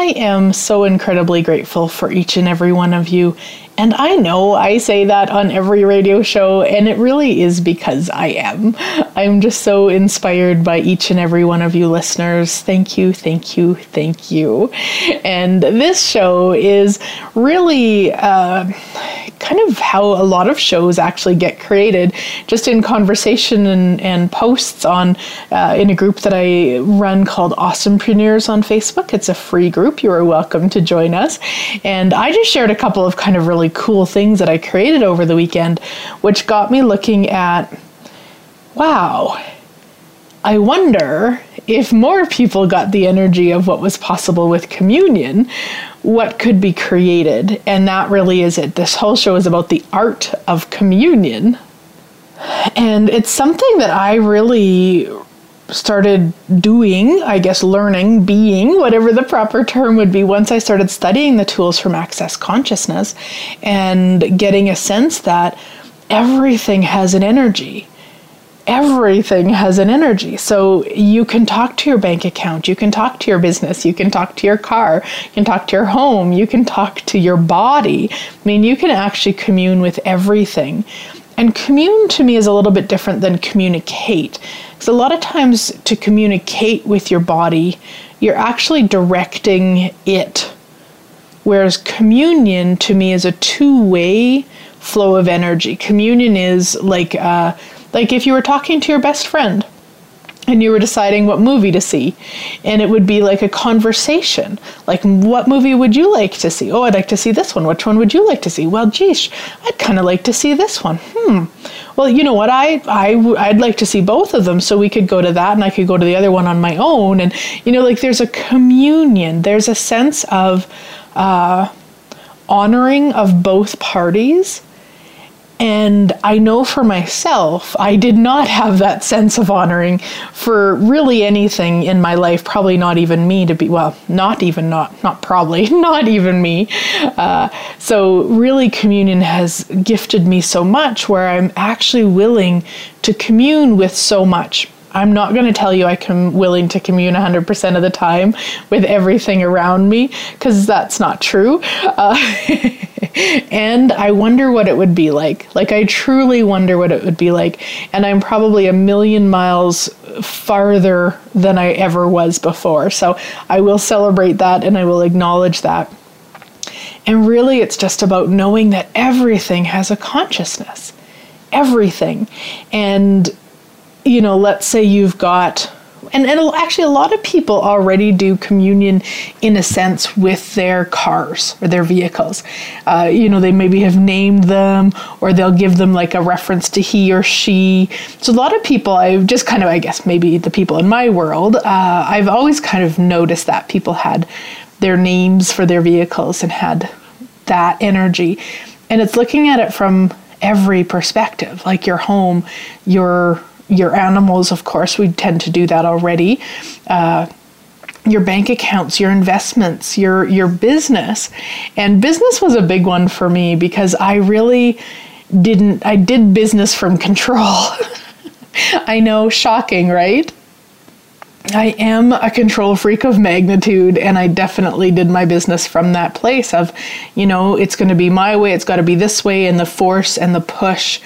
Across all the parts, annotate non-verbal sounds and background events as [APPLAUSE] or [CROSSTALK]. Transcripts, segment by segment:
I am so incredibly grateful for each and every one of you. And I know I say that on every radio show, and it really is because I am. I'm just so inspired by each and every one of you listeners. Thank you, thank you, thank you. And this show is really uh, kind of how a lot of shows actually get created, just in conversation and, and posts on uh, in a group that I run called Awesomepreneurs on Facebook. It's a free group. You are welcome to join us. And I just shared a couple of kind of really cool things that I created over the weekend, which got me looking at wow. I wonder if more people got the energy of what was possible with communion, what could be created. And that really is it. This whole show is about the art of communion. And it's something that I really started doing, I guess learning, being, whatever the proper term would be, once I started studying the tools from Access Consciousness and getting a sense that everything has an energy everything has an energy. So you can talk to your bank account, you can talk to your business, you can talk to your car, you can talk to your home, you can talk to your body. I mean, you can actually commune with everything. And commune to me is a little bit different than communicate. Because a lot of times to communicate with your body, you're actually directing it. Whereas communion to me is a two way flow of energy. Communion is like, uh, like if you were talking to your best friend and you were deciding what movie to see, and it would be like a conversation. Like, what movie would you like to see? Oh, I'd like to see this one. Which one would you like to see? Well, geez, I'd kind of like to see this one. Hmm. Well, you know what? I, I, I'd like to see both of them so we could go to that and I could go to the other one on my own. And, you know, like there's a communion, there's a sense of uh, honoring of both parties and I know for myself, I did not have that sense of honoring for really anything in my life. Probably not even me to be, well, not even, not, not probably, [LAUGHS] not even me. Uh, so, really, communion has gifted me so much where I'm actually willing to commune with so much. I'm not going to tell you I'm willing to commune 100% of the time with everything around me because that's not true. Uh, [LAUGHS] and I wonder what it would be like. Like, I truly wonder what it would be like. And I'm probably a million miles farther than I ever was before. So I will celebrate that and I will acknowledge that. And really, it's just about knowing that everything has a consciousness. Everything. And you know, let's say you've got and, and actually a lot of people already do communion in a sense with their cars or their vehicles. Uh, you know they maybe have named them or they'll give them like a reference to he or she. So a lot of people i've just kind of i guess maybe the people in my world uh, i've always kind of noticed that people had their names for their vehicles and had that energy. And it's looking at it from every perspective like your home your your animals, of course, we tend to do that already. Uh, your bank accounts, your investments, your your business. And business was a big one for me because I really didn't I did business from [LAUGHS] control. I know, shocking, right? I am a control freak of magnitude, and I definitely did my business from that place of, you know, it's going to be my way, it's got to be this way, and the force and the push.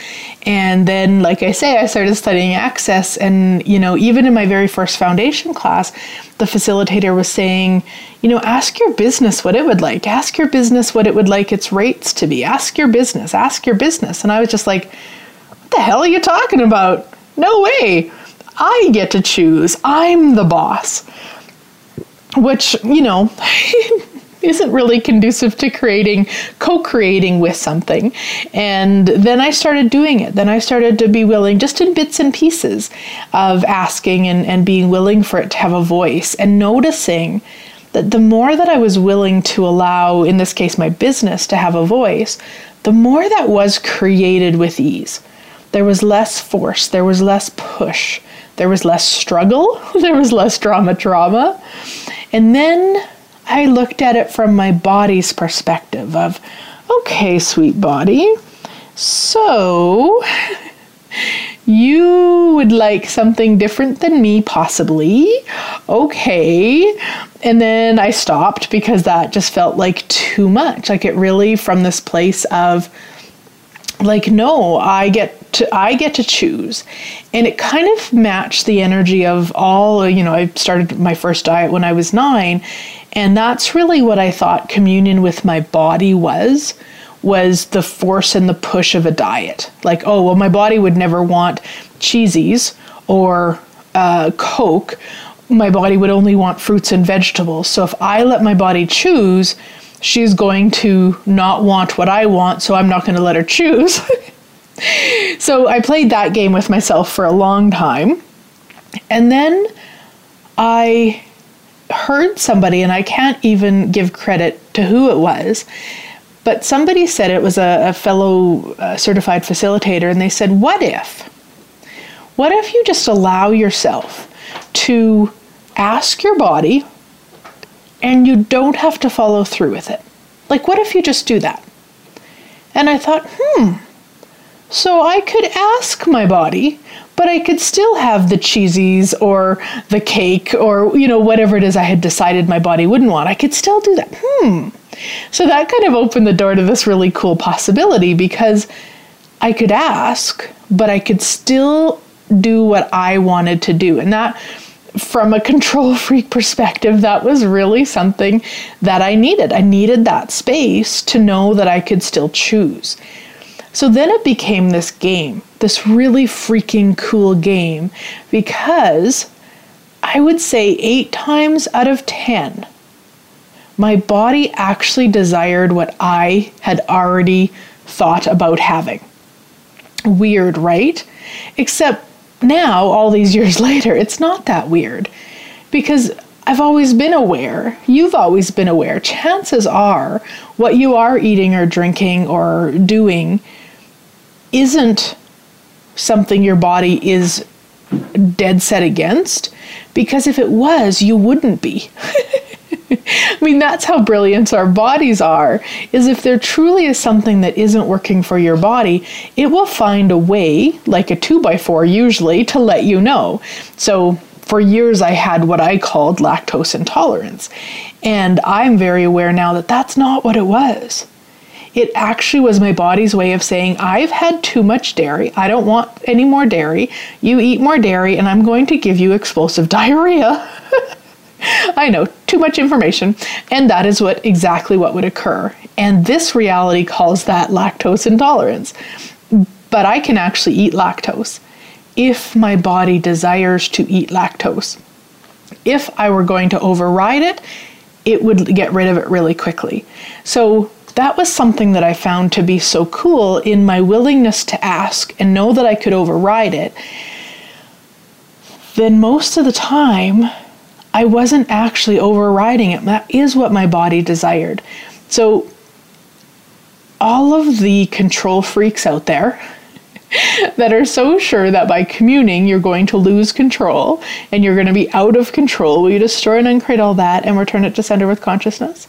And then, like I say, I started studying access, and, you know, even in my very first foundation class, the facilitator was saying, you know, ask your business what it would like, ask your business what it would like its rates to be, ask your business, ask your business. And I was just like, what the hell are you talking about? No way. I get to choose. I'm the boss. Which, you know, [LAUGHS] isn't really conducive to creating, co creating with something. And then I started doing it. Then I started to be willing, just in bits and pieces, of asking and, and being willing for it to have a voice and noticing that the more that I was willing to allow, in this case, my business to have a voice, the more that was created with ease. There was less force, there was less push, there was less struggle, [LAUGHS] there was less drama, drama. And then I looked at it from my body's perspective of, okay, sweet body, so [LAUGHS] you would like something different than me, possibly. Okay. And then I stopped because that just felt like too much. Like it really, from this place of, like no i get to i get to choose. And it kind of matched the energy of all you know i started my first diet when i was 9 and that's really what i thought communion with my body was was the force and the push of a diet. Like oh well my body would never want cheesies or uh, coke. My body would only want fruits and vegetables. So if i let my body choose she's going to not want what I want, so I'm not going to let her choose. [LAUGHS] so I played that game with myself for a long time. And then I heard somebody, and I can't even give credit to who it was, but somebody said it was a, a fellow uh, certified facilitator, and they said, What if? What if you just allow yourself to ask your body and you don't have to follow through with it. Like, what if you just do that? And I thought, hmm, so I could ask my body, but I could still have the cheesies or the cake or, you know, whatever it is I had decided my body wouldn't want. I could still do that. Hmm. So that kind of opened the door to this really cool possibility because I could ask, but I could still do what I wanted to do. And that from a control [LAUGHS] freak perspective, that was really something that I needed. I needed that space to know that I could still choose. So then it became this game, this really freaking cool game, because I would say eight times out of 10, my body actually desired what I had already thought about having. Weird, right? Except now, all these [LAUGHS] years later, it's not that weird because I've always been aware. You've always been aware. Chances are what you are eating or drinking or doing isn't something your body is dead set against because if it was, you wouldn't be. [LAUGHS] [LAUGHS] I mean, that's how brilliant our bodies are. Is if there truly is something that isn't working for your body, it will find a way, like a two by four usually, to let you know. So for years, I had what I called lactose intolerance. And I'm very aware now that that's not what it was. It actually was my body's way of saying, I've had too much dairy. I don't want any more dairy. You eat more dairy, and I'm going to give you explosive [LAUGHS] diarrhea. [LAUGHS] I know, too much information. And that is what exactly what would occur. And this reality calls that lactose intolerance. But I can actually eat lactose if my body desires to eat lactose. If I were going to override it, it would get rid of it really quickly. So that was something that I found to be so cool in my willingness to ask and know that I could override it. Then most of the time, I wasn't actually overriding it. That is what my body desired. So, all of the control freaks out there [LAUGHS] that are so sure that by communing you're going to lose control and you're going to be out of control, will you destroy and uncreate all that and return it to center with consciousness?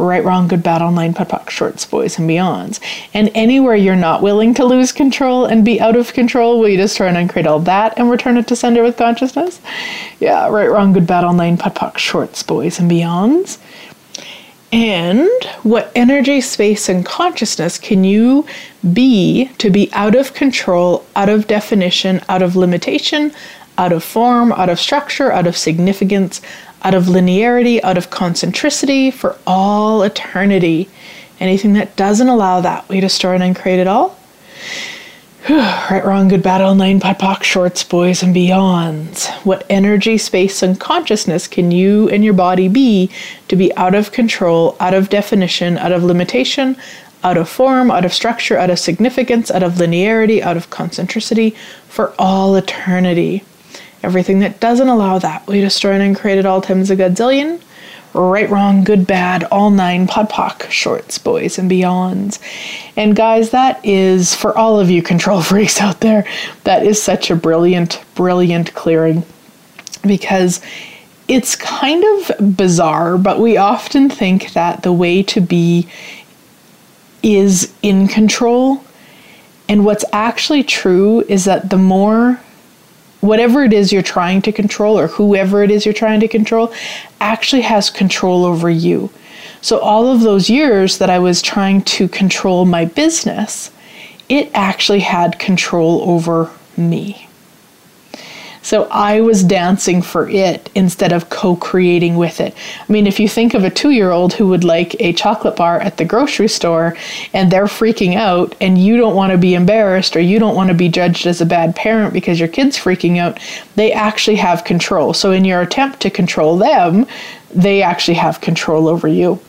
Right, wrong, good, bad, all nine, POD POC, shorts, boys, and beyonds. And anywhere you're not willing to lose control and be out of control, will you just try and uncreate all that and return it to sender with consciousness? Yeah, right, wrong, good, bad, all nine, POD POC, shorts, boys, and beyonds. And what energy, space, and consciousness can you be to be out of control, out of definition, out of limitation, out of form, out of structure, out of significance, out of linearity, out of concentricity for all eternity. Anything that doesn't allow that, we destroy and uncreate it all. right, wrong, good, bad, all nine, POD POC, shorts, boys, and beyonds. What energy, space, and consciousness can you and your body be to be out of control, out of definition, out of limitation, out of form, out of structure, out of significance, out of linearity, out of concentricity for all eternity? Everything that doesn't allow that, we destroy and created all times a godzillion. Right, wrong, good, bad, all nine, POD POC, shorts, boys, and beyonds. And guys, that is, for all of you control [LAUGHS] freaks out there, that is such a brilliant, brilliant clearing because it's kind of bizarre, but we often think that the way to be is in control. And what's actually true is that the more whatever it is you're trying to control or whoever it is you're trying to control actually has control over you. So, all of those years that I was trying to control my business, it actually had control over me. So I was dancing for it instead of co creating with it. I mean, if you think of a two year old who would like a chocolate bar at the grocery store and they're freaking out, and you don't want to be embarrassed or you don't want to be judged as a bad parent because your kid's freaking out, they actually have control. So in your attempt to control them, they actually have control over you.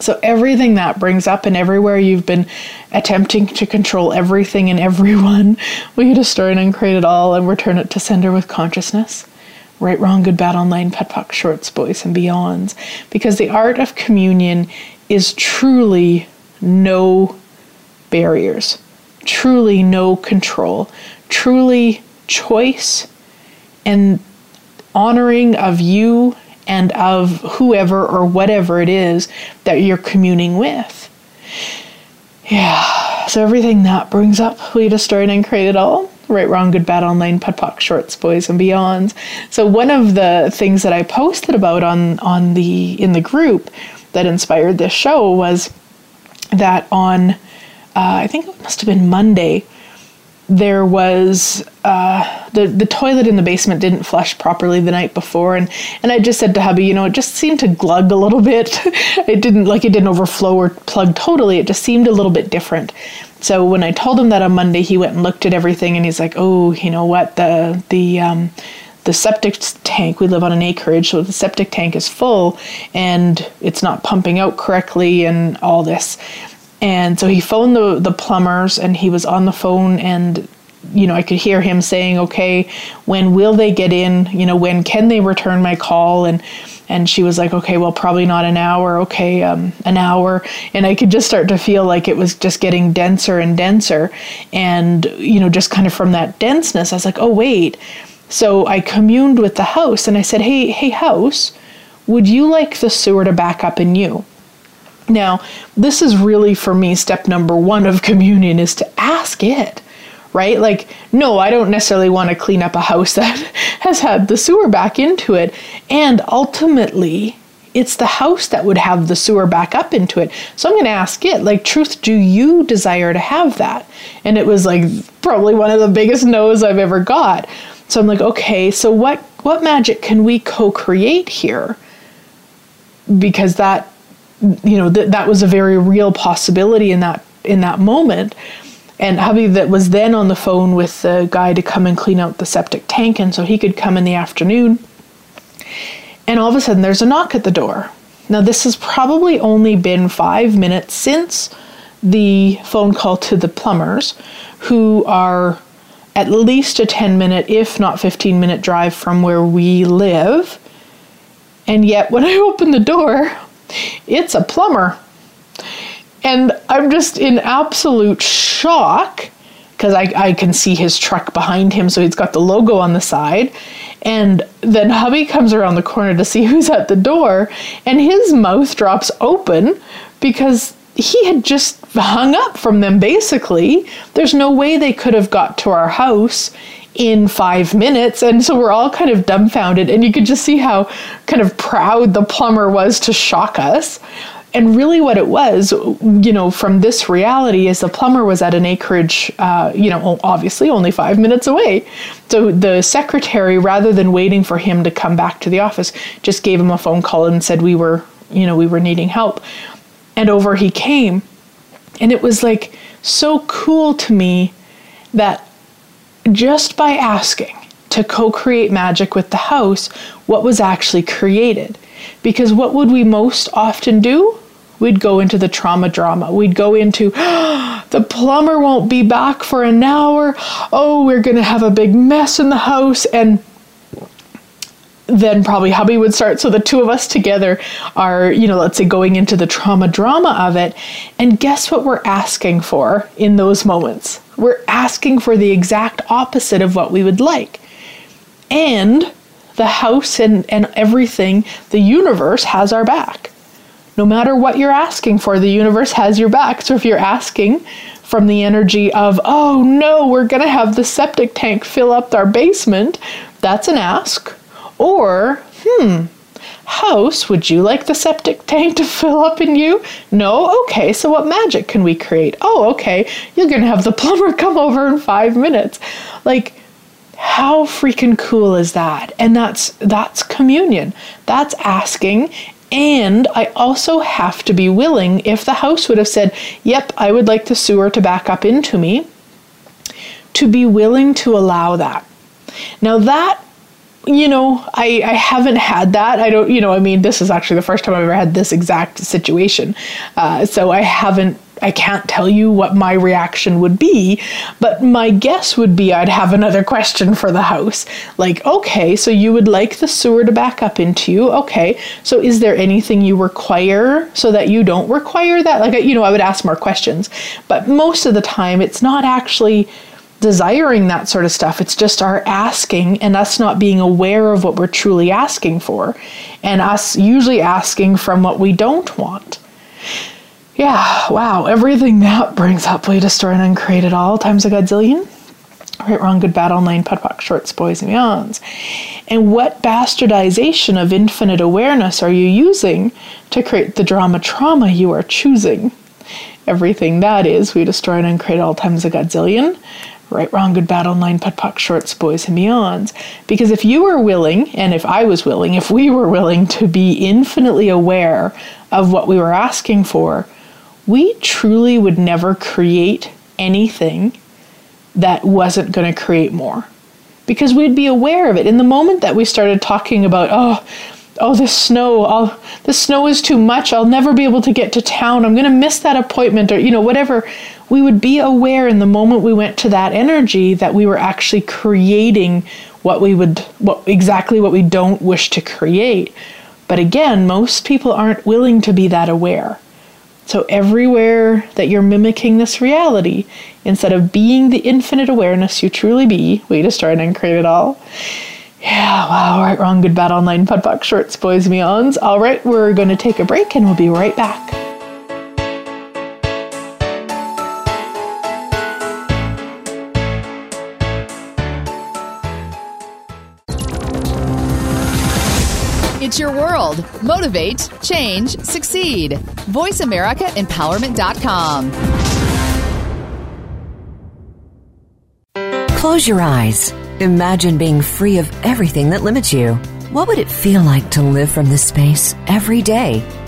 So, everything that brings up and everywhere you've been attempting to control everything and everyone, [LAUGHS] will you destroy and uncreate it all and return it to sender with consciousness? Right, wrong, good, bad, online, POD, POC, shorts, boys, and beyonds. Because the art of communion is truly no barriers, truly no control, truly choice and honoring of you and of whoever or whatever it is that you're communing with. Yeah, so everything that brings up, we destroy and create it all. Right, wrong, good, bad, all nine, POD POC, shorts, boys, and beyonds. So one of the things that I posted about on on the in the group that inspired this show was that on uh, I think it must have been Monday there was uh, the the toilet in the basement didn't flush properly the night before, and and I just said to hubby, you know, it just seemed to glug a little bit. [LAUGHS] it didn't like it didn't overflow or plug totally. It just seemed a little bit different. So when I told him that on Monday, he went and looked at everything, and he's like, oh, you know what, the the um, the septic tank we live on an acreage so the septic tank is full and it's not pumping out correctly and all this and so he phoned the, the plumbers and he was on the phone and you know, I could hear him saying, "Okay, when will they get in? You know, when can they return my call?" And and she was like, "Okay, well, probably not an hour. Okay, um, an hour." And I could just start to feel like it was just getting denser and denser, and you know, just kind of from that denseness, I was like, "Oh, wait." So I communed with the house and I said, "Hey, hey, house, would you like the sewer to back up in you?" Now, this is really for me step number one of [LAUGHS] communion is to ask it, right? Like, no, I don't necessarily want to clean up a house [LAUGHS] that has had the sewer back into it. And ultimately, it's the house that would have the sewer back up into it. So I'm going to ask it, like, truth, do you desire to have that? And it was like probably one of the biggest no's I've ever got. So I'm like, okay, so what what magic can we co-create here? Because that you know that that was a very real possibility in that in that moment and hubby that was then on the phone with the guy to come and clean out the septic tank and so he could come in the afternoon. And all of a sudden there's a knock at the door. Now this has probably only been five minutes since the phone call to the plumbers who are at least a 10 minute if not 15 minute drive from where we live. And yet when i [LAUGHS] open the door it's a plumber. And I'm just in absolute shock because I, I can see his truck behind him, so he's got the logo on the side. And then hubby comes around the corner to see [LAUGHS] who's at the door, and his mouth drops open because he had just hung up from them basically. There's no way they could have got to our house in five minutes. And so we're all kind of dumbfounded. And you could just see how kind of proud the plumber was to shock us. And really, what it was, you know, from this reality is the plumber was at an acreage, uh, you know, obviously only five minutes away. So the secretary, rather than waiting for him to come back to the office, just gave him a phone call and said we were, you know, we were needing help. And over he came. And it was like so cool to me that just by asking to co create magic with the house, what was actually created. Because what would we most often do? We'd go into the trauma drama. We'd go into oh, [GASPS] the plumber won't be back for an hour. Oh, we're going to have a big mess in the house. And then probably hubby would start. So the two of us together are, you know, let's say going into the trauma drama of it. And guess what we're asking for in those moments? We're asking for the exact opposite of what we would like. And the house and, and everything, the universe has our back. No matter what you're asking for, the universe has your back. So if you're asking from the energy of, oh no, we're going to have the septic tank fill up our basement, that's an ask or, hmm, house, would you like the septic tank to fill up in you? No? Okay, so what magic can we create? Oh, okay, you're gonna have the [LAUGHS] plumber come over in five minutes. Like, how freaking cool is that? And that's that's communion. That's asking and I also have to be willing, if the house would have said, Yep, I would like the sewer to back up into me, to be willing to allow that. Now, that you know, I, I haven't had that. I don't, you know, I mean, this is actually the first time I've ever had this exact situation. Uh, so I haven't, I can't tell you what my reaction would be, but my guess would be I'd have another question for the house. Like, okay, so you would like the sewer to back up into you. Okay, so is there anything you require so that you don't require that? Like, you know, I would ask more questions, but most of the time it's not actually desiring that sort of stuff. It's just our asking and us not being aware of what we're truly asking for, and us usually asking from what we don't want. Yeah, wow, everything that brings up, we destroy and uncreate it all times a godzillion. Right, wrong, good, bad, POD POC, shorts, boys, and beyonds. And what bastardization of infinite awareness are you using to create the drama trauma you are choosing? Everything that is, we destroy and uncreate all times a godzillion right, wrong, good, bad, all nine, POD POC, shorts, boys, and beyonds. Because if you were willing, and if I was willing, if we were willing to be infinitely aware of what we were asking for, we truly would never create anything that wasn't going to create more. Because we'd be aware of it. In the moment that we started talking about, oh, oh, this snow, I'll, this snow is too much. I'll never be able to get to town. I'm going to miss that appointment, or you know, whatever we would be aware in the moment we went to that energy that we were actually creating what we would what exactly what we don't wish to create but again most people aren't willing to be that aware so everywhere that you're mimicking this reality instead of being the infinite awareness you truly be way to start and create it all yeah, wow, right, wrong, good, bad, all nine, POC, shorts, boys, beyonds. All right, we're going to take a break and we'll be right back. Motivate, change, succeed. VoiceAmericaEmpowerment.com. Close your eyes. Imagine being free of everything that limits you. What would it feel like to live from this space every day?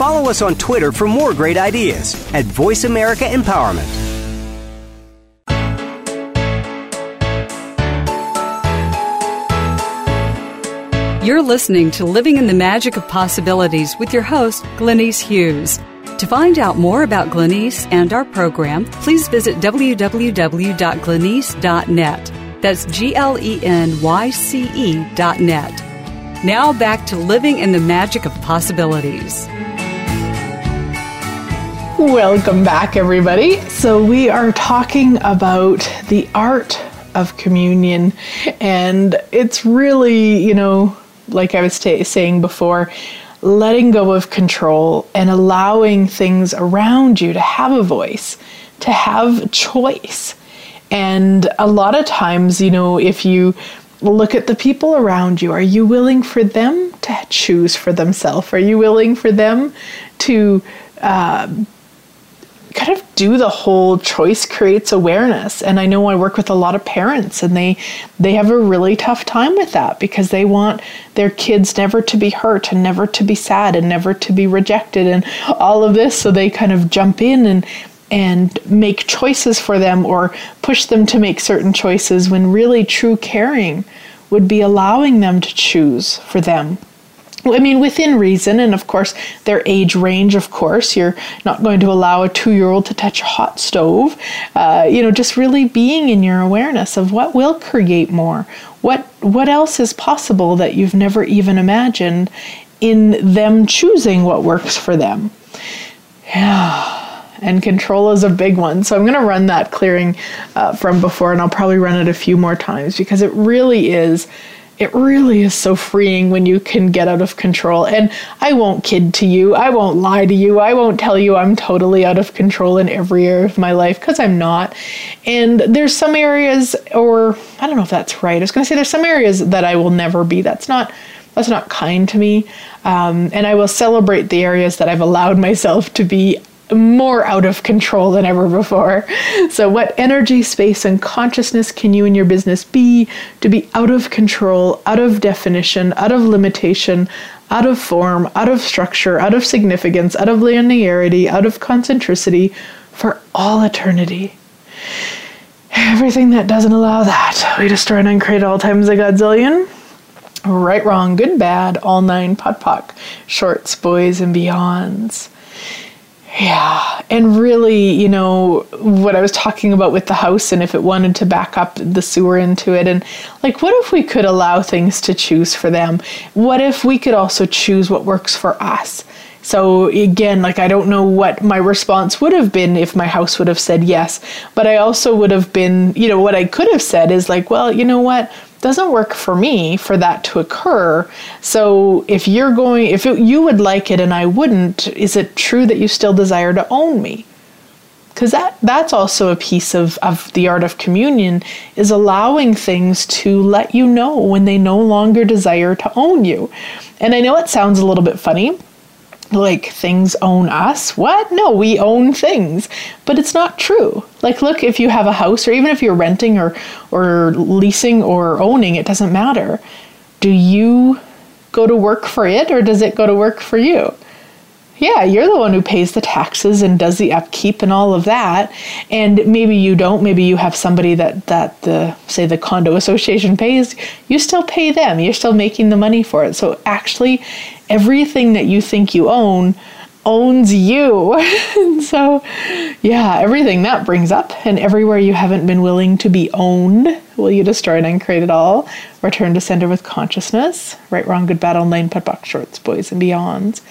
Follow us on Twitter for more great ideas at Voice America Empowerment. You're listening to Living in the Magic of Possibilities with your host, Glenyce Hughes. To find out more about Glenyce and our program, please visit www.glenyce.net. That's G L E N Y C E dot net. Now back to Living in the Magic of Possibilities. Welcome back, everybody. So, we are talking about the art of communion, and it's really, you know, like I was t- saying before, letting go of control and allowing things around you to have a voice, to have choice. And a lot of times, you know, if you look at the people around you, are you willing for them to choose for themselves? Are you willing for them to uh, kind of do the whole choice creates awareness. And i know i work with a lot of parents and they they have a really tough time with that because they want their kids never to be hurt and never to be sad and never to be rejected and all of this. So they kind of jump in and and make choices for them or push them to make certain choices when really true caring would be allowing them to choose for them I mean, within reason, and of course, their age range, of course. You're not going to allow a two year old to touch a hot stove. Uh, you know, just really being in your awareness of what will create more. What, what else is possible that you've never even imagined in them choosing what works for them? Yeah. And control is a big one. So I'm going to run that clearing uh, from before, and I'll probably run it a few more times because it really is it really is so freeing when you can get out of control. And I won't kid to you, I won't lie to you, I won't tell you I'm totally out of control in every area of my life because I'm not. And there's some areas, or I don't know if that's right. I was going to say there's some areas that I will never be. That's not that's not kind to me. Um, and I will celebrate the areas that I've allowed myself to be more out of control than ever before. So, what energy, space, and consciousness can you and your business be to be out of control, out of definition, out of limitation, out of form, out of structure, out of significance, out of linearity, out of concentricity for all eternity? Everything that doesn't allow that, we destroy and uncreate all times a godzillion. Right, wrong, good, bad, all nine, POD, POC, shorts, boys, and beyonds. Yeah, and really, you know, what I was talking about with the house and if it wanted to back up the sewer into it, and like, what if we could allow things to choose for them? What if we could also choose what works for us? So, again, like, I don't know what my response would have been if my house would have said yes, but I also would have been, you know, what I could have said is like, well, you know what? Doesn't work for me for that to occur. So if you're going, if it, you would like it and I wouldn't, is it true that you still desire to own me? Because that that's also a piece of, of the art of communion is allowing things to let you know when they no longer desire to own you. And I know it sounds a little bit funny, like things own us. What? No, we own things. But it's not true. Like look, if you have a house or even if you're renting or or leasing or owning, it doesn't matter. Do you go to work for it or does it go to work for you? Yeah, you're the one who pays the taxes and does the upkeep and all of that. And maybe you don't, maybe you have somebody that that the say the condo [LAUGHS] association pays, you still pay them. You're still making the money for it. So actually everything that you think you own owns you. [LAUGHS] so, yeah, everything that brings up, and everywhere you haven't been willing to be owned, will you destroy it and uncreate it all? Return to center with consciousness. Right, wrong, good, bad, all nine, pet box, shorts, boys, and beyonds.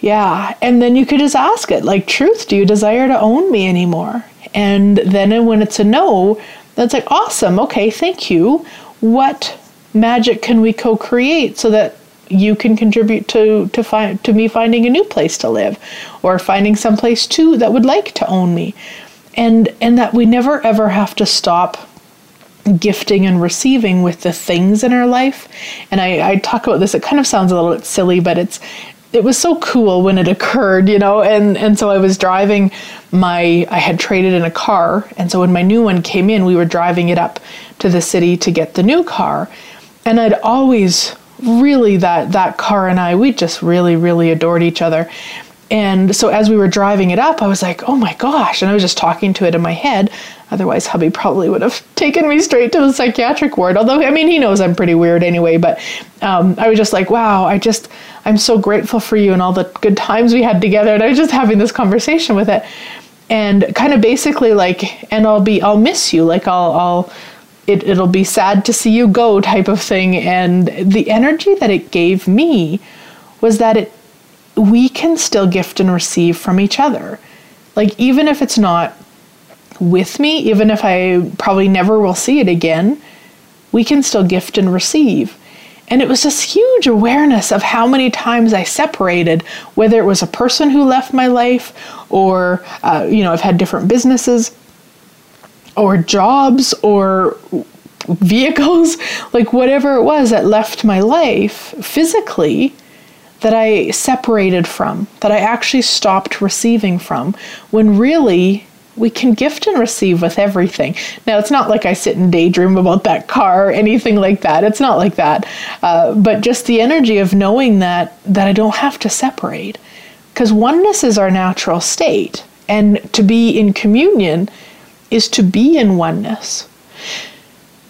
Yeah, and then you could just ask it, like, truth, do you desire to own me anymore? And then when it's a no, that's like, awesome, okay, thank you. What magic can we co create so that you can contribute to to find to me finding a new place to live or finding some place too that would like to own me. And and that we never ever have to stop gifting and receiving with the things in our life. And I, I talk about this it kind of sounds a little bit silly but it's it was so cool when it occurred, you know, and and so I was driving my I had traded in a car, and so when my new one came in, we were driving it up to the city to get the new car. And I'd always really that that car and I we just really really adored each other. And so as we were driving it up, I was like, "Oh my gosh!" And I was just talking to it in my head. Otherwise, hubby probably would have [LAUGHS] taken me straight to the psychiatric ward. Although, I mean, he knows I'm pretty weird anyway. But um, I was just like, "Wow! I just I'm so grateful for you and all the good times we had together." And I was just having this conversation with it, and kind of basically like, "And I'll be I'll miss you. Like I'll I'll." It, it'll be sad to see you go type of thing and the energy that it gave me was that it we can still gift and receive from each other. Like, even if it's not with me, even if I probably never will see it again, we can still gift and receive. And it was this huge awareness of how many times I separated, whether it was a person who left my life, or, uh, you know, I've had different businesses, or jobs, or vehicles, [LAUGHS] like whatever it was that left my life physically that I separated from, that I actually stopped receiving from, when really we can gift and receive with everything. Now, it's not like I sit and daydream about that car or anything like that. It's not like that. Uh, but just the energy of knowing that that I don't have to separate, because oneness is our natural state, and to be in communion is to be in oneness.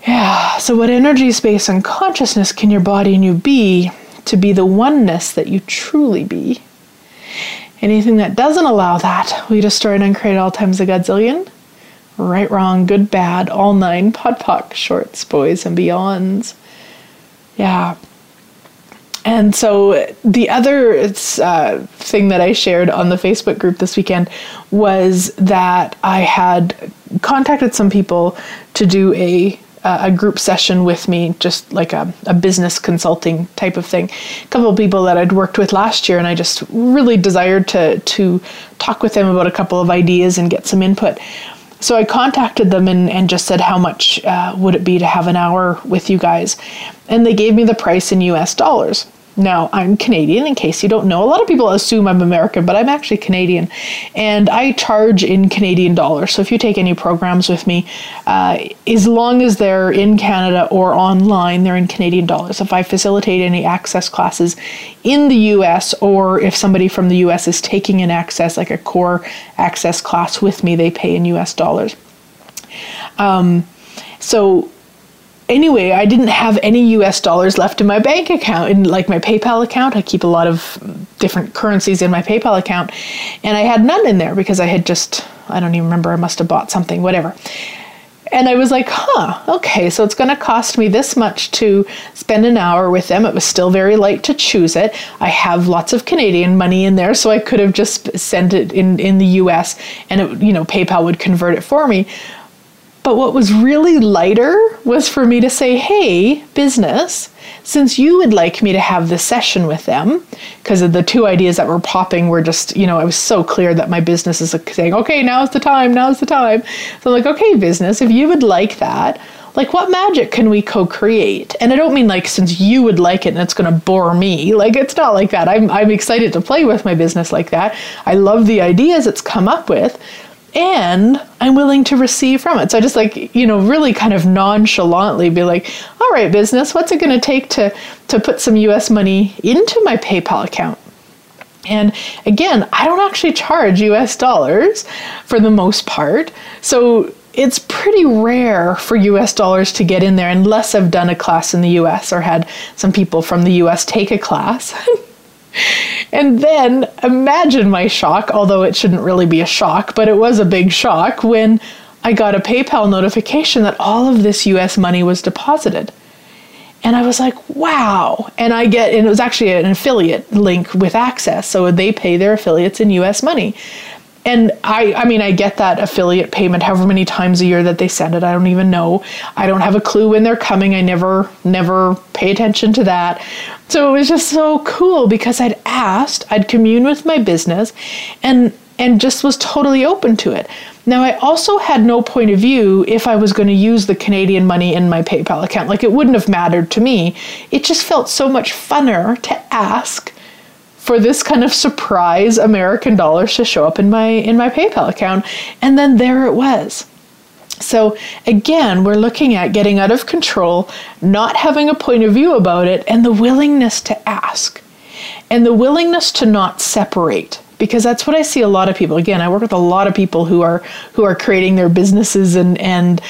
Yeah. So, what energy, space, and consciousness can your body and you be to be the oneness that you truly be. Anything that doesn't allow that, we destroy and uncreate all times a godzillion. Right, wrong, good, bad, all nine, pod, poc, shorts, boys, and beyonds. Yeah. And so the other uh, thing that I shared on the Facebook group this weekend was that I had contacted some people to do a a group session with me, just like a, a business consulting type of thing. A couple of people that I'd worked with last year, and I just really desired to to talk with them about a couple of ideas and get some input. So I contacted them and, and just said, How much uh, would it be to have an hour with you guys? And they gave me the price in US dollars. Now, I'm Canadian, in case you don't know. A lot of people assume I'm American, but I'm actually Canadian. And I charge in Canadian dollars. So if you take any programs with me, uh, as long as they're in Canada or online, they're in Canadian dollars. If I facilitate any access classes in the US, or if somebody from the US is taking an access, like a core access class with me, they pay in US dollars. Um, so anyway, I didn't have any US dollars left in my bank account. In like my PayPal account, I keep a lot of different currencies in my PayPal account, and I had none in there because I had just, I don't even remember, I must have bought something, whatever. And I was like, huh, okay, so it's going to cost me this much to spend an hour with them. It was still very light to choose it. I have lots of Canadian money in there, so I could have just sent it in, in the US and it, you know, PayPal would convert it for me. But what was really lighter was for me to say, hey, business, since you would like me to have this session with them, because of the two ideas that were popping were just, you know, I was so clear that my business is saying, okay, now's the time, now's the time. So I'm like, okay, business, if you would like that, like what magic can we co-create? And i don't mean like since you would like it and it's going to bore me like it's not like that. I'm, I'm excited to play with my business like that. I love the ideas it's come up with and I'm willing to receive from it. So I just like, you know, really kind of nonchalantly be like, all right, business, what's it going to take to to put some US money into my PayPal account? And again, I don't actually charge US dollars for the most part. So it's pretty rare for US dollars to get in there unless I've done a class in the US or had some people from the US take a class. [LAUGHS] And then imagine my shock, although it shouldn't really be a shock, but it was a big shock when I got a PayPal notification that all of this US money was deposited. And I was like, wow. And I get, and it was actually an affiliate link with Access. So they pay their affiliates in US money. And I, I mean, I get that affiliate payment however many times a year that they send it. I don't even know. I don't have a clue when they're coming. I never, never pay attention to that. So it was just so cool because I'd asked, I'd commune with my business, and and just was totally open to it. Now, I also had no point of view if I was going to use the Canadian money in my PayPal account. Like, it wouldn't have mattered to me. It just felt so much funner to ask for this kind of surprise American dollars to show up in my in my PayPal account and then there it was. So again, we're looking at getting out of control, not having a point of view about it and the willingness to ask and the willingness to not separate because that's what I see a lot of people. Again, I work with a lot of people who are who are creating their businesses and and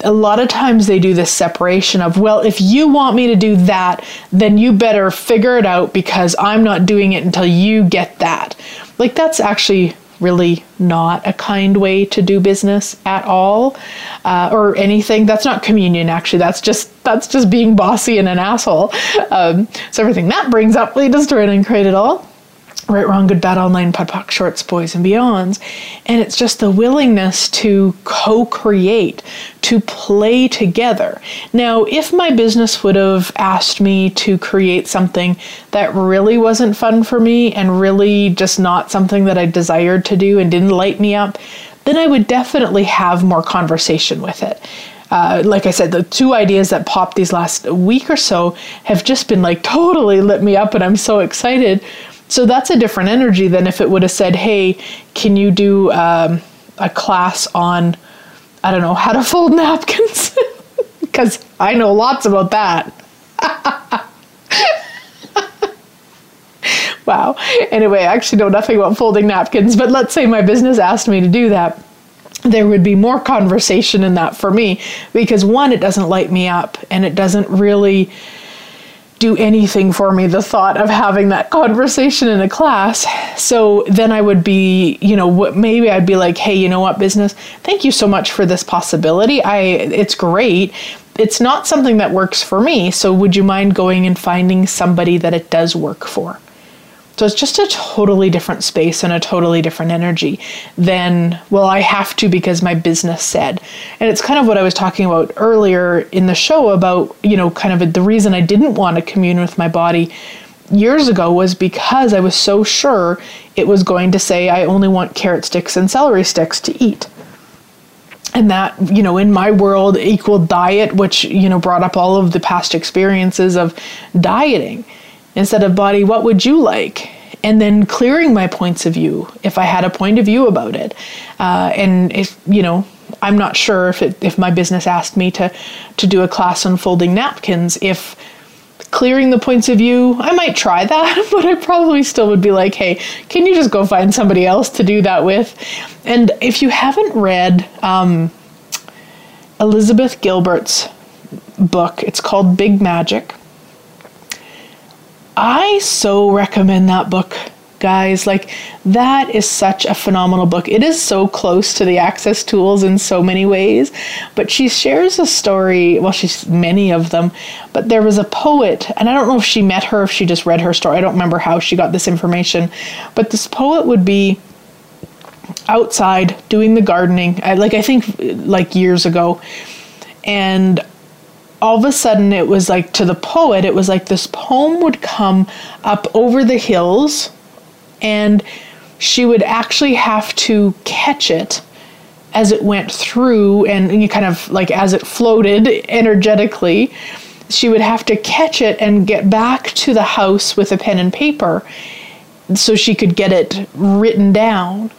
a lot of times they do this separation of, well, if you want me to do that, then you better figure it out because I'm not doing it until you get that. Like, that's actually really not a kind way to do business at all uh, or anything. That's not communion actually. That's just that's just being bossy and an asshole. Um, so everything that brings up we destroy and create it all right, wrong, good, bad, all nine, POD shorts, boys, and beyonds. And it's just the willingness to co create, to play together. Now, if my business would have asked me to create something that really wasn't fun for me and really just not something that I desired to do and didn't light me up, then I would definitely have more conversation with it. Uh, like I said, the two ideas that popped these last week or so have just been like totally lit me up, and I'm so excited so that's a different energy than if it would have said, hey, can you do um, a class on, I don't know, how to fold [LAUGHS] napkins? [LAUGHS] Because I know lots about that. [LAUGHS] wow. Anyway, I actually know nothing about folding napkins, but let's say my business asked me to do that. There would be more conversation in that for me because one, it doesn't light me up and it doesn't really do anything for me the thought of having that conversation in a class. So then i would be you know what maybe i'd be like hey you know what business? Thank you so much for this possibility. I it's great. It's not something that works for me. So would you mind going and finding somebody that it does work for so it's just a totally different space and a totally different energy than, well, I have to because my business said. And it's kind of what I was talking about earlier in the show about, you know, kind of the reason I didn't want to commune with my body years ago was because I was so sure it was going to say, I only want carrot sticks and celery sticks to eat and that you know in my world equal diet which you know brought up all of the past experiences of dieting instead of body, what would you like? And then clearing my points of view if I had a point of view about it. Uh, and if, you know, I'm not sure if, it, if my business asked me to, to do a class on folding napkins, if clearing the points of view, I might try [LAUGHS] that, but I probably still would be like, hey, can you just go find somebody else to do that with? And if you haven't read um, Elizabeth Gilbert's book, it's called Big Magic. I so recommend that book, guys. Like, that is such a phenomenal book. It is so close to the access tools in so many ways, but she shares a story. Well, she's many of them, but there was a poet, and I don't know if she met her, if she just read her story. I don't remember how she got this information, but this poet would be outside doing the gardening, like I think like years ago, and all of a sudden it was like to the poet it was like this poem would come up over the hills and she would actually have to catch it as it went through and you kind of like as it floated energetically. She would have to catch it and get back to the house with a pen and paper so she could get it written down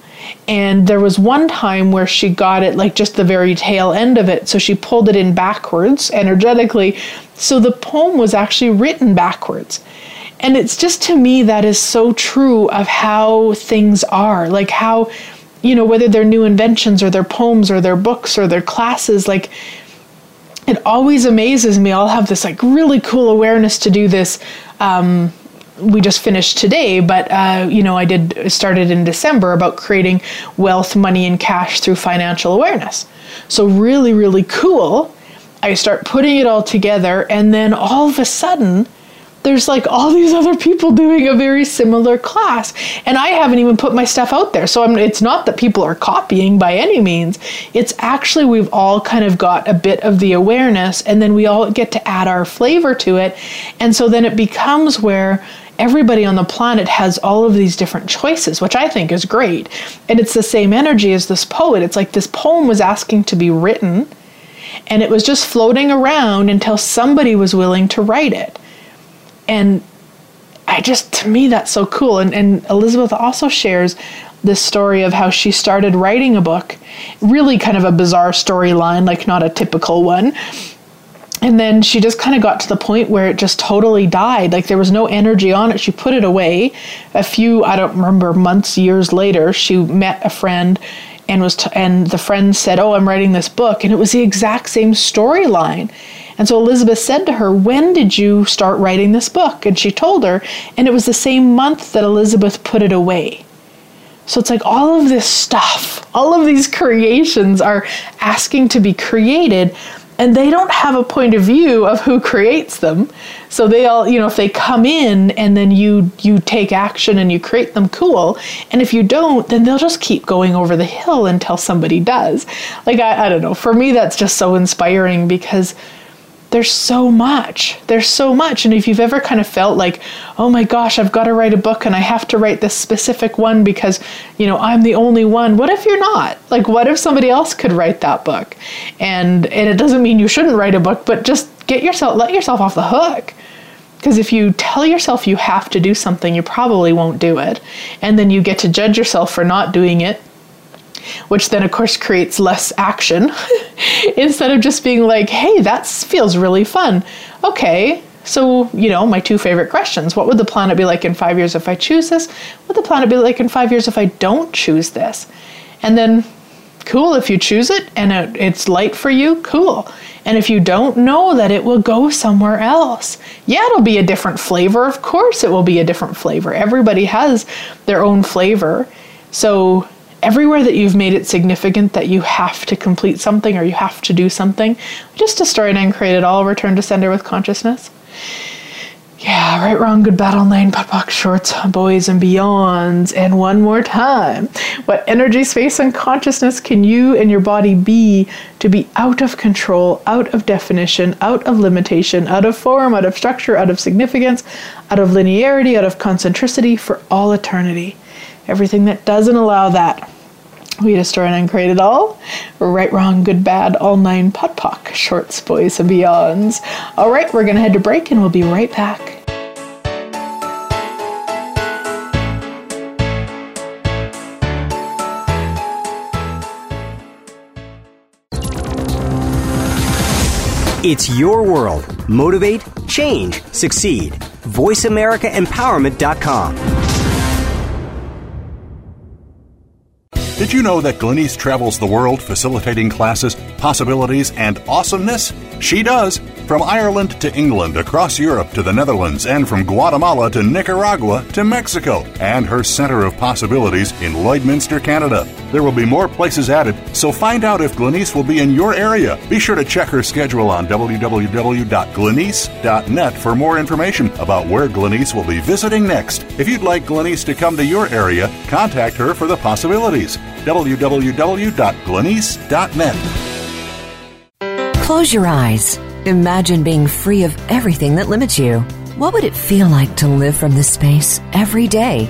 and there was one time where she got it like just the very tail end of it. So she pulled it in backwards energetically. So the poem was actually written backwards. And it's just to me that is so true of how things are. Like how, you know, whether they're new inventions or their poems or their books or their classes, like it always amazes me. I'll have this like really cool awareness to do this um, we just finished today, but uh, you know, I did started in December about creating wealth, money, and cash through financial awareness. So really, really cool. I start putting it all together, and then all of a sudden, there's like all these other people doing a very similar class. And I haven't even put my stuff out there. So I'm, it's not that people are copying by any means. It's actually we've all kind of got a bit of the awareness and then we all get to add our flavor to it. And so then it becomes where everybody on the planet has all of these different choices, which I think is great. And it's the same energy as this poet. It's like this poem was asking to be written and it was just floating around until somebody was willing to write it. And I just, to me, that's so cool. And, and Elizabeth also shares this story of how she started writing a book, really kind of a bizarre storyline, like not a typical one. And then she just kind of got to the point where it just totally died. Like there was no energy on it. She put it away. A few, I don't remember, months, years later, she met a friend and was t- and the friend said, "Oh, I'm writing this book," and it was the exact same storyline. And so Elizabeth said to her, "When did you start writing this book?" And she told her, and it was the same month that Elizabeth put it away. So it's like all of this stuff, all of these creations are asking to be created, and they don't have a point of view of who creates them. So they all you know if they come in and then you you take action and you create them cool. And if you don't then they'll just keep going over the hill until somebody does. Like i, I don't know. For me that's just so inspiring because there's so much. There's so much. And if you've ever kind of felt like, oh my gosh, I've got to write a book and I have to write this specific one because, you know, I'm the only one. What if you're not? Like, what if somebody else could write that book? And and it doesn't mean you shouldn't write a book, but just get yourself let yourself off the hook. Because if you tell yourself you have to do something, you probably won't do it. And then you get to judge yourself for not doing it which then of course creates less action [LAUGHS] instead of just being like, hey, that feels really fun. Okay, so, you know, my two favorite questions. What would the planet be like in five years if I choose this? What would the planet be like in five years if I don't choose this? And then, cool, if you choose it and it, it's light for you, cool. And if you don't know that it will go somewhere else, yeah, it'll be a different flavor. Of course, it will be a different flavor. Everybody has their own flavor. So, everywhere that you've made it significant that you have to complete something or you have to do something, just destroy and create it all, return to sender with consciousness. Yeah, right, wrong, good, battle, POD POC, shorts, boys, and beyonds. And one more time. What energy, space, and consciousness can you and your body be to be out of control, out of definition, out of limitation, out of form, out of structure, out of significance, out of linearity, out of concentricity for all eternity? Everything that doesn't allow that, we destroy and uncreate it all. Right, wrong, good, bad, all nine POD POC, shorts, boys, and beyonds. All right, we're going to head to break and we'll be right back. It's your world. Motivate, change, succeed. VoiceAmericaEmpowerment.com. Did you know that Glenyce travels the world facilitating classes, possibilities, and awesomeness? She does. From Ireland to England, across Europe to the Netherlands, and from Guatemala to Nicaragua to Mexico, and her Center of Possibilities in Lloydminster, Canada. There will be more places added, so find out if Glenyce will be in your area. Be sure to check her schedule on www.glenyce.net for more information about where Glenyce will be visiting next. If you'd like Glenyce to come to your area, contact her for the possibilities. www.glenyce.net. Close your eyes. Imagine being free of everything that limits you. What would it feel like to live from this space every day?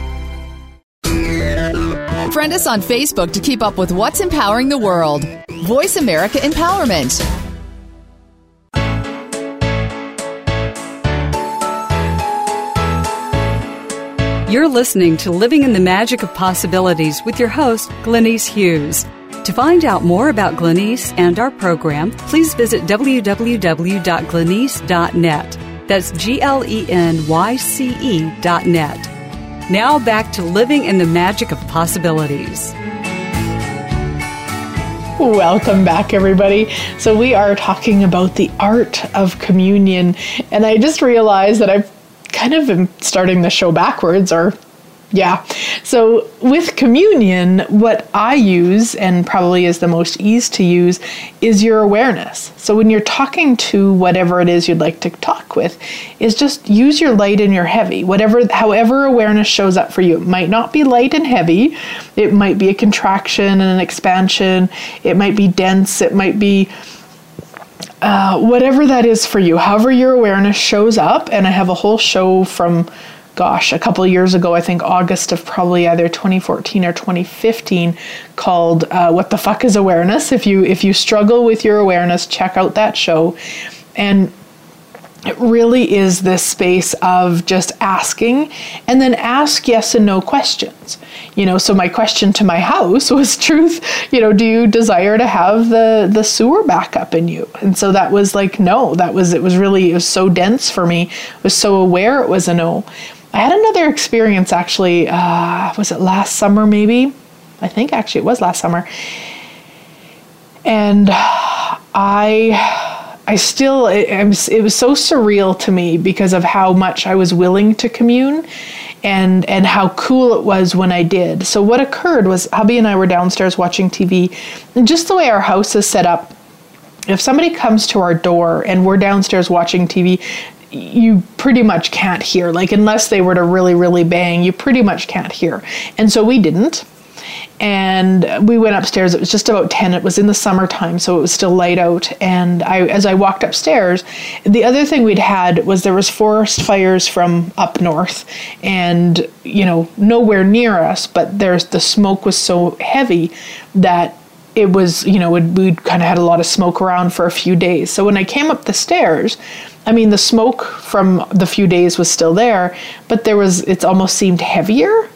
Friend us on Facebook to keep up with what's empowering the world. Voice America Empowerment. You're listening to Living in the Magic of Possibilities with your host, Glenyce Hughes. To find out more about Glenyce and our program, please visit www.glenyce.net. That's G L E N Y C E dot net. Now back to living in the magic of possibilities. Welcome back, everybody. So, we are talking about the art of communion, and I just realized that I've kind of been starting the show backwards, or yeah. So with communion, what I use, and probably is the most ease to use, is your awareness. So when you're talking to whatever it is you'd like to talk with, is just use your light and your heavy. Whatever however awareness shows up for you. It might not be light and heavy. It might be a contraction and an expansion. It might be dense. It might be uh, whatever that is for you, however your awareness shows up, and I have a whole show from gosh, a couple years ago, I think August of probably either 2014 or 2015, called uh, "What the Fuck Is Awareness." If you if you struggle with your awareness, check out that show, and it really is this space of just asking and then ask yes and no questions. You know so my question to my house [LAUGHS] was truth you know do you desire to have the the sewer backup in you? And so that was like no that was it was really it was so dense for me. I was so aware it was a no I had another experience actually. Uh, was it last summer? Maybe. I think actually it was last summer. And I, I still it, it was so surreal to me because of how much I was willing to commune, and and how cool it was when I did. So what occurred was hubby and I were downstairs watching TV, and just the way our house is set up if somebody comes to our door and we're downstairs watching TV, you pretty much can't hear. Like, unless they were to really, really bang, you pretty much can't hear. And so we didn't. And we went upstairs. It was just about 10. It was in the summertime, so it was still light out. And I, as I walked upstairs, the other thing we'd had was there was forest fires from up north and, you know, nowhere near us, but there's the smoke was so heavy that it was, you know, we'd kind of had a lot of smoke around for a few days. So when I came up the stairs, I mean, the smoke from the few days was still there, but there was, it almost seemed heavier.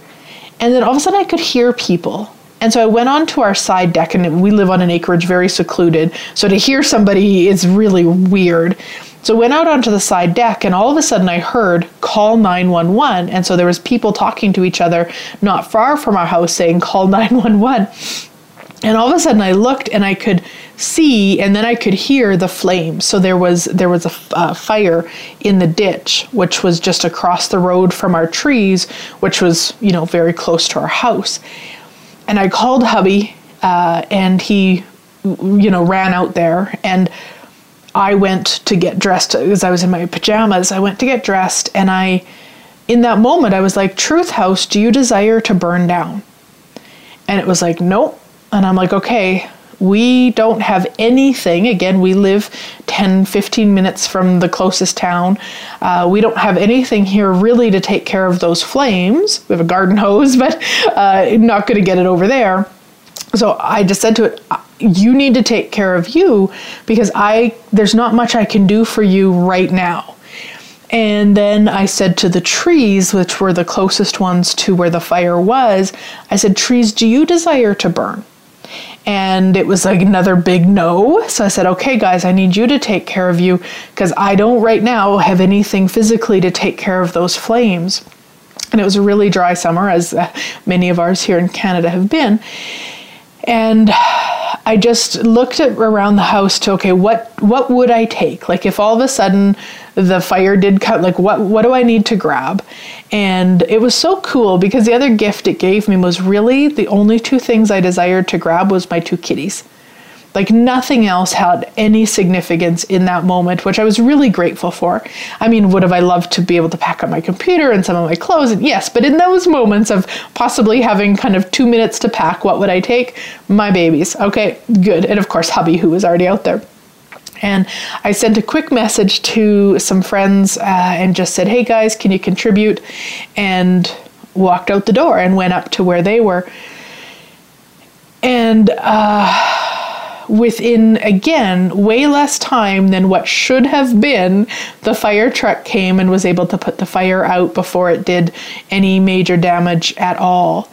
And then all of a sudden I could hear people. And so I went on to our side deck, and we live on an acreage very secluded. So to hear somebody is really weird. So went out onto the side deck, and all of a sudden I heard call 911. And so there was people talking to each other not far from our house saying call 911. And all of a sudden I looked and I could see and then I could hear the flames. So there was there was a uh, fire in the ditch, which was just across the road from our trees, which was you know very close to our house. And I called hubby, uh, and he you know ran out there and. I went to get dressed because I was in my pajamas. I went to get dressed, and I, in that moment, I was like, Truth House, do you desire to burn down? And it was like, Nope. And I'm like, Okay, we don't have anything. Again, we live 10, 15 minutes from the closest town. Uh, we don't have anything here really to take care of those flames. We have a garden [LAUGHS] hose, but uh, not going to get it over there. So I just said to it, uh, you need to take care of you because I there's not much I can do for you right now. And then I said to the trees, which were the closest ones to where the fire was, I said, Trees, do you desire to burn? And it was like another big no. So I said, okay, guys, I need you to take care of you because I don't right now have anything physically to take care of those flames. And it was a really dry summer, as uh, many of ours here in Canada have been. And I just looked at around the house to okay, what what would I take? Like if all of a sudden the fire did cut, like what what do I need to grab? And it was so cool because the other gift it gave me was really the only two things I desired to grab was my two kitties. Like nothing else had any significance in that moment, which I was really grateful for. I mean, would have I loved to be able to pack up my computer and some of my clothes? And yes, but in those moments of possibly having kind of two minutes to pack, what would I take? My babies. Okay, good. And of course, hubby, who was already out there. And I sent a quick message to some friends uh, and just said, hey guys, can you contribute? And walked out the door and went up to where they were. And, uh, within again way less time than what should have been the fire truck came and was able to put the fire out before it did any major damage at all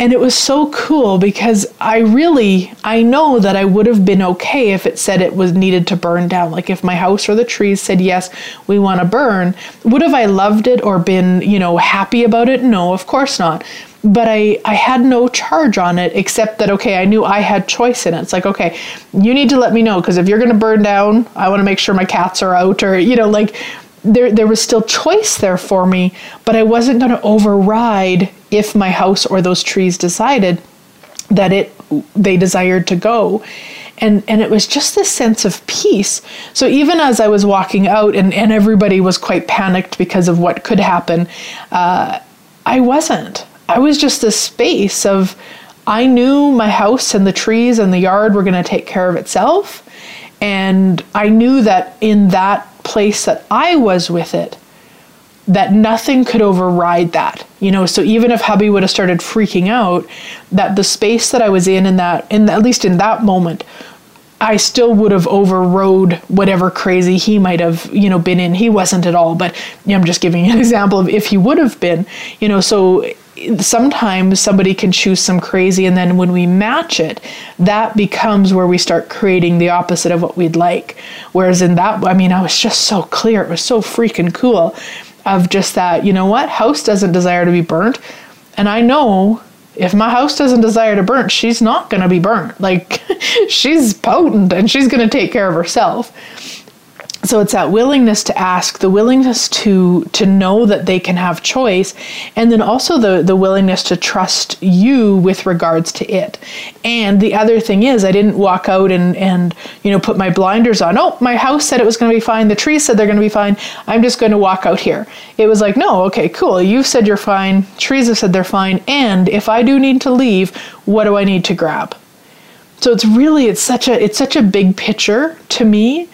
and it was so cool because I really I know that I would have been okay if it said it was needed to burn down. Like if my house or the trees said yes, we want to burn. Would have I loved it or been, you know, happy about it? No, of course not. But I I had no charge on it except that okay, I knew I had choice in it. It's like, okay, you need to let me know because if you're going to burn down, I want to make sure my cats are out or you know, like there there was still choice there for me, but I wasn't going to override if my house or those trees decided that it they desired to go. And and it was just this sense of peace. So even as i was walking out and, and everybody was quite panicked because of what could happen uh, i wasn't i was just this space of i knew my house and the trees and the yard were going to take care of itself. And i knew that in that place that i was with it that nothing could override that you know? So even if hubby would have started freaking out that the space that i was in in that in at least in that moment i still would have overrode whatever crazy he might have you know been in. He wasn't at all but you know, i'm just giving an [LAUGHS] example of if he would have been you know? So sometimes somebody can choose some crazy and then when we match it that becomes where we start creating the opposite of what we'd like whereas in that i mean i was just so clear it was so freaking cool of just that, you know what, house doesn't desire to be burnt. And I know if my house doesn't desire to burn, she's not going to be burnt. Like [LAUGHS] she's potent and she's going to take care of herself so it's that willingness to ask the willingness to to know that they can have choice and then also the the willingness to trust you with regards to it. And the other thing is i didn't walk out and and you know put my blinders on. Oh my house said it was going to be fine. The trees said they're going to be fine. I'm just going to walk out here. It was like no okay cool. You've said you're fine. Trees have said they're fine. And if i do need to leave what do i need to grab? So it's really it's such a it's such a big picture to me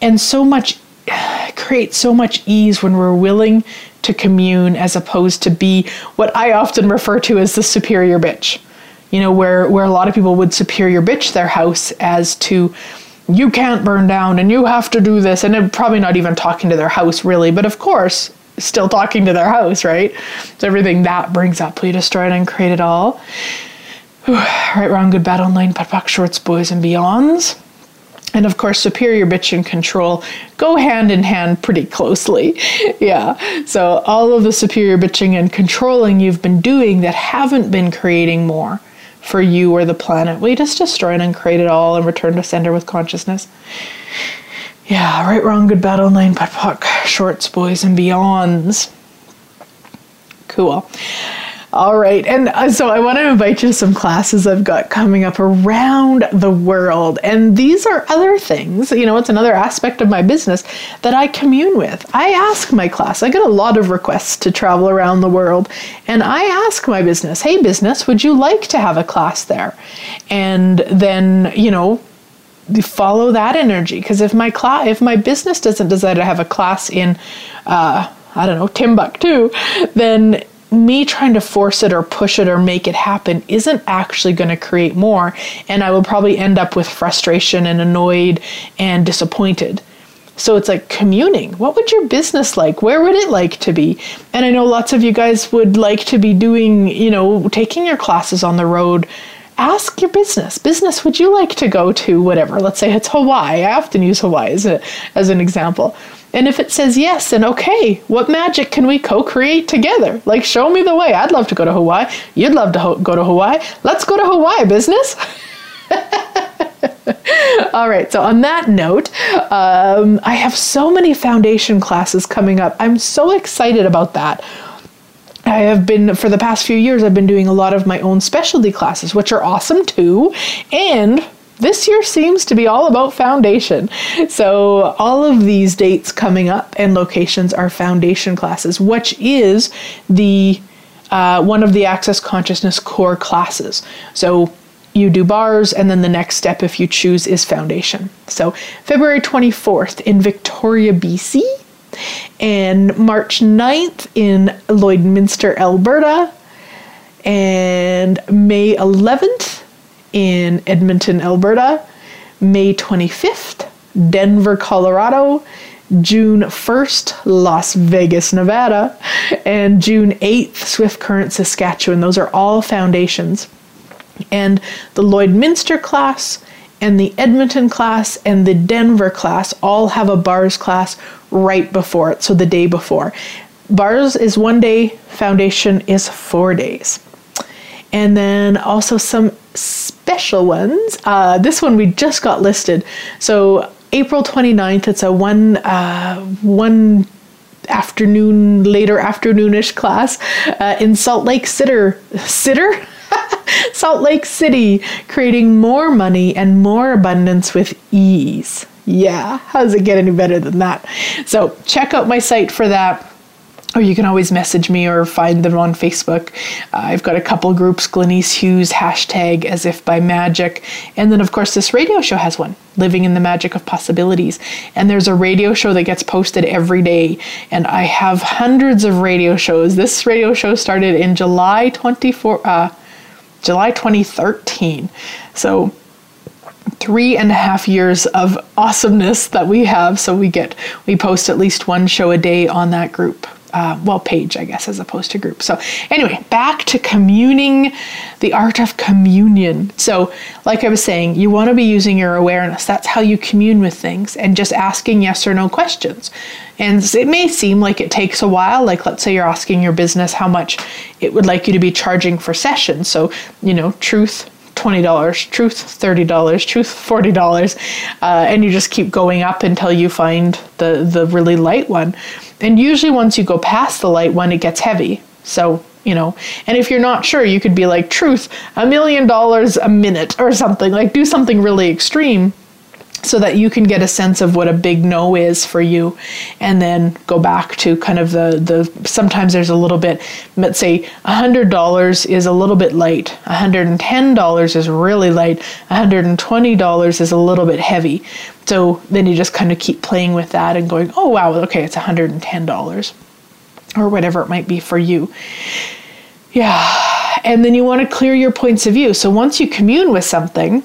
and so much [SIGHS] creates so much ease when we're willing to commune as opposed to be what I often refer to as the superior bitch. You know, where where a lot of people would superior bitch their house as to you can't burn down and you have to do this and probably not even talking to their house really, but of course still talking to their house, right? So everything that brings up, we destroy it and create it all. [SIGHS] right, wrong, good, bad, all nine, POC, shorts, boys, and beyonds and of course superior bitch and control go hand in hand pretty closely. [LAUGHS] Yeah. So all of the superior bitching and controlling you've been doing that haven't been creating more for you or the planet. We just destroy and create it all and return to center with consciousness. Yeah right wrong good battle nine POD POC shorts boys and beyonds. Cool all right. And uh, so I want to invite you to some classes I've got coming up around the world. And these are other things, you know, it's another aspect of my business that I commune with. I ask my class, I get a lot of requests to travel around the world. And I ask my business, hey, business, would you like to have a class there? And then, you know, follow that energy because if my class if my business doesn't decide to have a class in uh, I don't know Timbuktu, then me trying to force it or push it or make it happen isn't actually going to create more. And I will probably end up with frustration and annoyed and disappointed. So it's like communing. What would your business like? Where would it like to be? And I know lots of you guys would like to be doing, you know, taking your classes on the road. Ask your business. Business, would you like to go to whatever? Let's say it's Hawaii. I often use Hawaii as, a, as an example. And if it says yes, then okay, what magic can we co create together? Like, show me the way. I'd love to go to Hawaii. You'd love to ho- go to Hawaii. Let's go to Hawaii, business. [LAUGHS] All right, so on that note, um, I have so many foundation classes coming up. I'm so excited about that. I have been, for the past few years, I've been doing a lot of my own specialty classes, which are awesome too. And this year seems to be all about foundation. So, all of these dates coming up and locations are foundation classes, which is the uh, one of the Access Consciousness core classes. So, you do bars, and then the next step, if you choose, is foundation. So, February 24th in Victoria, BC, and March 9th in Lloydminster, Alberta, and May 11th in Edmonton, Alberta, May 25th, Denver, Colorado, June 1st, Las Vegas, Nevada, and June 8th, Swift Current, Saskatchewan. Those are all foundations. And the Lloydminster class and the Edmonton class and the Denver class all have a bars class right before it, so the day before. Bars is one day, foundation is four days. And then also some special ones. Uh, this one we just got listed. So April 29th, it's a one uh, one afternoon, later afternoonish class uh, in Salt Lake Sitter. Sitter? [LAUGHS] Salt Lake City, creating more money and more abundance with ease. Yeah, how does it get any better than that? So check out my site for that or you can always message me or find them on Facebook. Uh, I've got a couple groups, Glenyce Hughes, hashtag as if by magic. And then, of course, this radio show has one, Living in the Magic of Possibilities. And there's a radio show that gets posted every day. And I have hundreds of radio shows. This radio show started in July 24, uh, July 2013. So three and a half years of awesomeness that we have. So we get, we post at least one show a day on that group uh, well, page, I guess, as opposed to group. So, anyway, back to communing, the art of communion. So, like I was saying, you want to be using your awareness. That's how you commune with things and just asking yes or no questions. And it may seem like it takes a while. Like, let's say you're asking your business how much it would like you to be charging for sessions. So, you know, truth, $20, truth $30, truth $40, uh, and you just keep going up until you find the, the really light one. And usually, once you go past the light one, it gets heavy. So, you know, and if you're not sure, you could be like, truth, a million dollars a minute or something, like do something really extreme so that you can get a sense of what a big no is for you and then go back to kind of the the sometimes there's a little bit let's say $100 is a little bit light $110 is really light $120 is a little bit heavy. So then you just kind of keep playing with that and going oh wow okay it's $110 or whatever it might be for you. Yeah and then you want to clear your points of view. So once you commune with something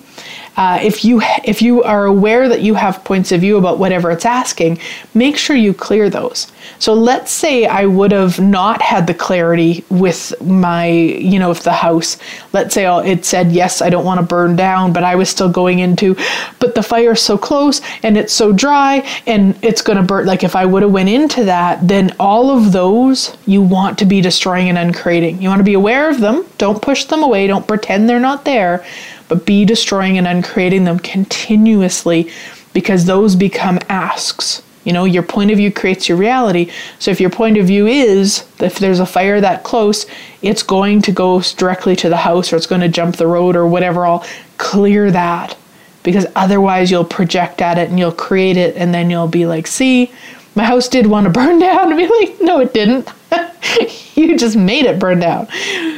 uh, if you if you are aware that you have points of view about whatever it's asking, make sure you clear those. So let's say I would have not had the clarity with my, you know, if the house, let's say it said yes, I don't want to burn down, but I was still going into, but the fire's so close and it's so dry and it's going to burn. Like if I would have went into that, then all of those you want to be destroying and uncreating. You want to be aware of them. Don't push them away. Don't pretend they're not there but be destroying and uncreating them continuously because those become asks. You know, your point of view creates your reality. So if your point of view is if there's a fire that close, it's going to go directly to the house or it's going to jump the road or whatever, I'll clear that. Because otherwise you'll project at it and you'll create it and then you'll be like, see, my house did want to [LAUGHS] burn down. And be like, no, it didn't. [LAUGHS] you just made it burn down.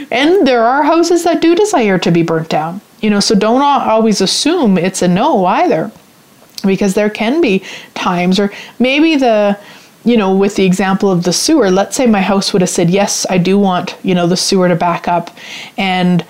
And there are houses that do desire to be burnt down. You know, so don't always assume it's a no either, because there can be times, or maybe the, you know, with the example of the sewer, let's say my house would have said, yes, I do want, you know, the sewer to back up. And,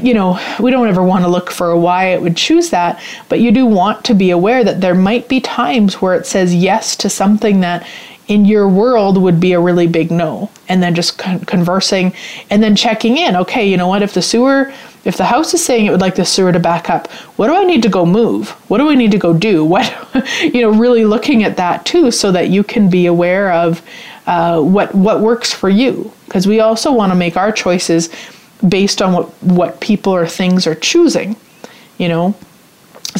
you know, we don't ever want to look for why it would choose that, but you do want to be aware that there might be times where it says yes to something that in your world would be a really big no. And then just con- conversing and then checking in. Okay, you know what? If the sewer if the house is saying it would like the sewer to back up, what do I need to go move? What do I need to go do? [LAUGHS] What, you know, really looking at that too, so that you can be aware of uh, what what works for you. Because we also want to make our choices based on what what people or things are choosing. You know,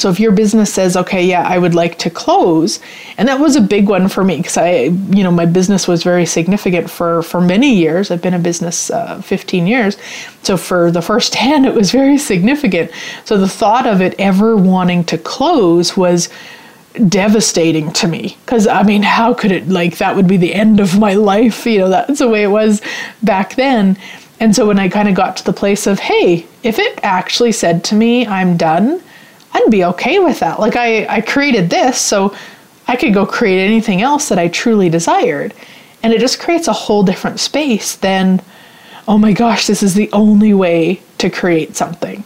so if your business says, okay, yeah, I would like to close, and that was a big one for me because I, you know, my business was very significant for for many years. I've been a business uh, 15 years, so for the first [LAUGHS] 10, it was very significant. So the thought of it ever wanting to close was devastating to me because I mean, how could it like that would be the end of my [LAUGHS] life? You know, that's the way it was back then. And so when I kind of got to the place of, hey, if it actually said to me, I'm done I'd be okay with that. Like I, I created this, so I could go create anything else that I truly desired. And it just creates a whole different space than, oh my gosh, this is the only way to create something.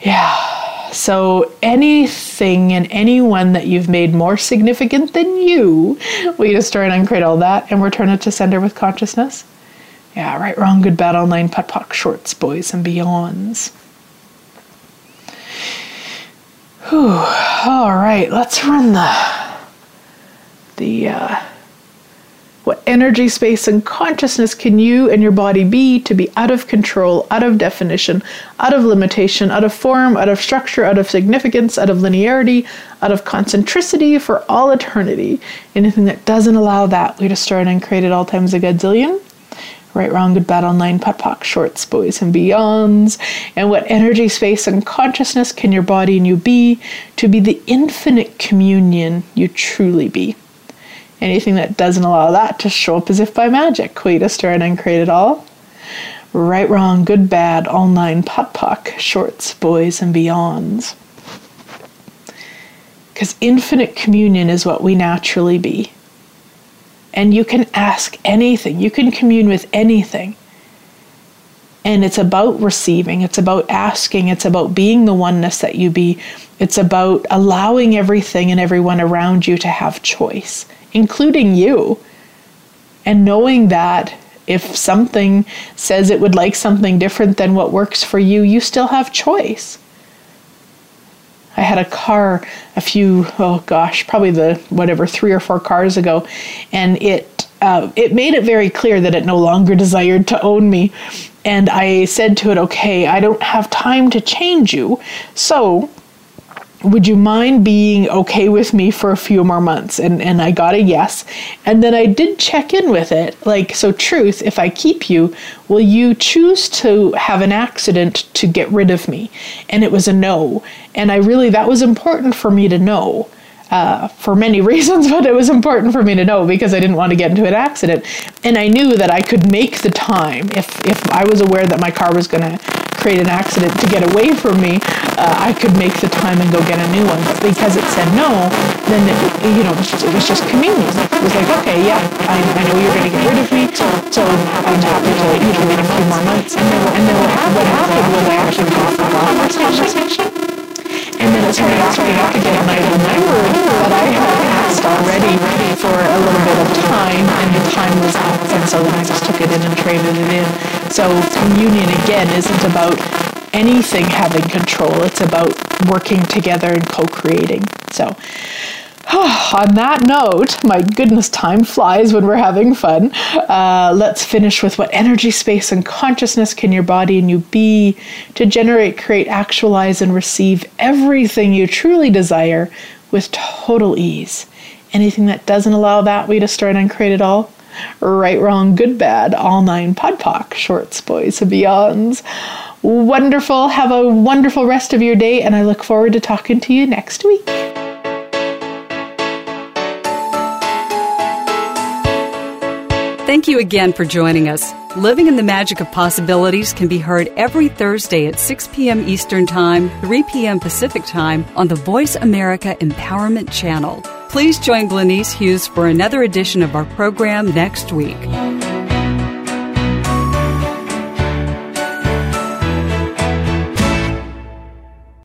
Yeah. So anything and anyone that you've made more significant than you, we destroy and uncreate all that and return it to sender with consciousness. Yeah, right, wrong, good, bad, online, POD, POC, shorts, boys, and beyonds. Whew. All right, let's run the the uh, what energy, space, and consciousness can you and your body be to be out of control, out of definition, out of limitation, out of form, out of structure, out of significance, out of linearity, out of concentricity for all eternity? Anything that doesn't allow that, we destroy and uncreate it all times a godzillion. Right, wrong, good, bad, online, POD, POC, shorts, boys, and beyonds. And what energy, space, and consciousness can your body and you be to be the infinite communion you truly be? Anything that doesn't allow that to show up as if by magic, we destroy and uncreate it all. Right, wrong, good, bad, all nine, POD, POC, shorts, boys, and beyonds. Because infinite communion is what we naturally be. And you can ask anything, you can commune with anything. And it's about receiving, it's about asking, it's about being the oneness that you be. It's about allowing everything and everyone around you to have choice including you. And knowing that if something says it would like something different than what works for you, you still have choice. I had a car a few, oh gosh, probably the whatever three or four cars ago, and it uh, it made it very clear that it no longer [LAUGHS] desired to own me. And I said to it, "Okay, I don't have time to change you, so would you mind being okay with me for a few more months? And, and I got a yes. And then I did check in with it. Like, so, truth, if I keep you, will you choose to have an accident to get rid of me? And it was a no. And I really, that was important for me to know uh, for many [LAUGHS] reasons, but it was important for me to know because I didn't want to get into an accident. And I knew that I could make the time if, if I was aware that my car was going to create an accident to get away from me, uh, I could make the time and go get a new one. But because it said no, then it, you know it was just convenient. It was like, okay, yeah, I, I know you're going to get rid of me, so I'm happy to you know wait a few more months. And then, and then what, what happened was I actually got the and then it turned out we have to get my remembered that I had asked already for a little bit of time, and the time was up, and so I just took it in and traded it in. So communion again isn't about anything having control. It's about working together and co-creating. So [SIGHS] on that note, my goodness, time flies when we're having fun. Uh, let's finish with what energy, space, and consciousness can your body and you be to generate, create, actualize, and receive everything you truly desire with total ease. Anything that doesn't allow that, we destroy and create it all. Right, wrong, good, bad, all nine POD POC, shorts, boys, and beyonds. Wonderful. Have a wonderful rest of your day, and I look forward to talking to you next week. Thank you again for joining us. Living in the Magic of Possibilities can be heard every Thursday at 6 p.m. Eastern Time, 3 p.m. Pacific Time on the Voice America Empowerment Channel. Please join Glenyce Hughes for another edition of our program next week.